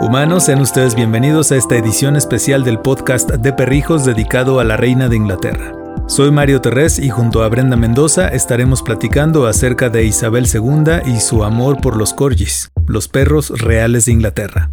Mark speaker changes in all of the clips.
Speaker 1: Humanos, sean ustedes bienvenidos a esta edición especial del podcast de Perrijos dedicado a la Reina de Inglaterra. Soy Mario Terrés y junto a Brenda Mendoza estaremos platicando acerca de Isabel II y su amor por los corgis, los perros reales de Inglaterra.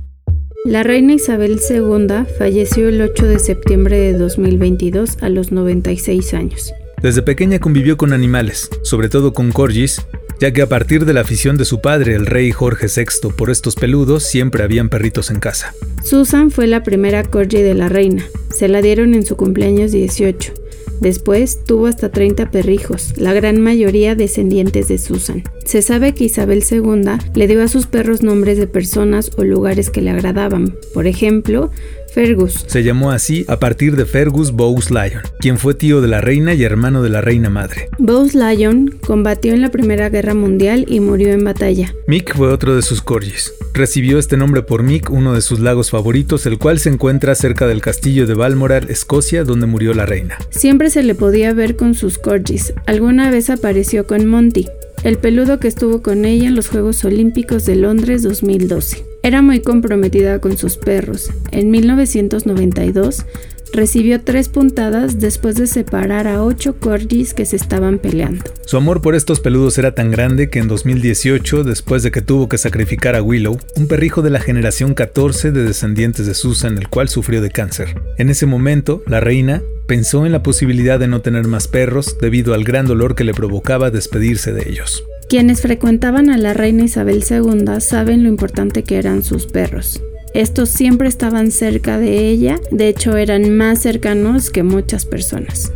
Speaker 2: La reina Isabel II falleció el 8 de septiembre de 2022 a los 96 años.
Speaker 1: Desde pequeña convivió con animales, sobre todo con corgis, ya que a partir de la afición de su padre, el rey Jorge VI, por estos peludos, siempre habían perritos en casa.
Speaker 2: Susan fue la primera corgi de la reina. Se la dieron en su cumpleaños 18. Después tuvo hasta 30 perrijos, la gran mayoría descendientes de Susan. Se sabe que Isabel II le dio a sus perros nombres de personas o lugares que le agradaban. Por ejemplo, Fergus.
Speaker 1: Se llamó así a partir de Fergus Bowes Lyon, quien fue tío de la reina y hermano de la reina madre.
Speaker 2: Bowes Lyon combatió en la Primera Guerra Mundial y murió en batalla.
Speaker 1: Mick fue otro de sus corgis. Recibió este nombre por Mick, uno de sus lagos favoritos, el cual se encuentra cerca del castillo de Balmoral, Escocia, donde murió la reina.
Speaker 2: Siempre se le podía ver con sus corgis. Alguna vez apareció con Monty, el peludo que estuvo con ella en los Juegos Olímpicos de Londres 2012. Era muy comprometida con sus perros. En 1992 recibió tres puntadas después de separar a ocho corgis que se estaban peleando.
Speaker 1: Su amor por estos peludos era tan grande que en 2018, después de que tuvo que sacrificar a Willow, un perrijo de la generación 14 de descendientes de Susan, el cual sufrió de cáncer. En ese momento, la reina pensó en la posibilidad de no tener más perros debido al gran dolor que le provocaba despedirse de ellos.
Speaker 2: Quienes frecuentaban a la reina Isabel II saben lo importante que eran sus perros. Estos siempre estaban cerca de ella, de hecho eran más cercanos que muchas personas.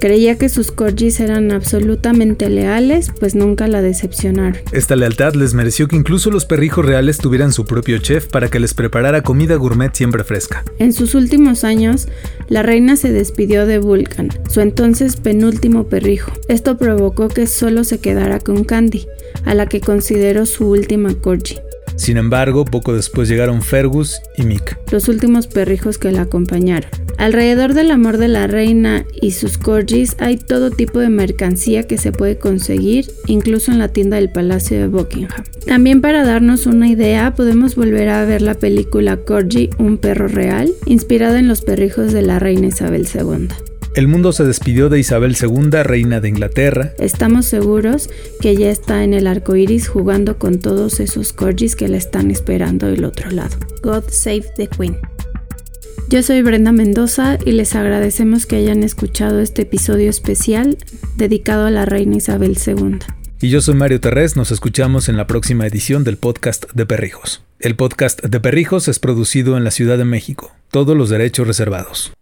Speaker 2: Creía que sus corgis eran absolutamente leales, pues nunca la decepcionaron.
Speaker 1: Esta lealtad les mereció que incluso los perrijos reales tuvieran su propio chef para que les preparara comida gourmet siempre fresca.
Speaker 2: En sus últimos años, la reina se despidió de Vulcan, su entonces penúltimo perrijo. Esto provocó que solo se quedara con Candy, a la que consideró su última corgi.
Speaker 1: Sin embargo, poco después llegaron Fergus y Mick,
Speaker 2: los últimos perrijos que la acompañaron. Alrededor del amor de la reina y sus corgis hay todo tipo de mercancía que se puede conseguir, incluso en la tienda del Palacio de Buckingham. También para darnos una idea, podemos volver a ver la película Corgi, un perro real, inspirada en los perrijos de la reina Isabel II.
Speaker 1: El mundo se despidió de Isabel II, reina de Inglaterra.
Speaker 2: Estamos seguros que ella está en el arco iris jugando con todos esos corgis que la están esperando del otro lado. God save the Queen. Yo soy Brenda Mendoza y les agradecemos que hayan escuchado este episodio especial dedicado a la reina Isabel II.
Speaker 1: Y yo soy Mario Terrés, nos escuchamos en la próxima edición del podcast de Perrijos. El podcast de Perrijos es producido en la Ciudad de México, todos los derechos reservados.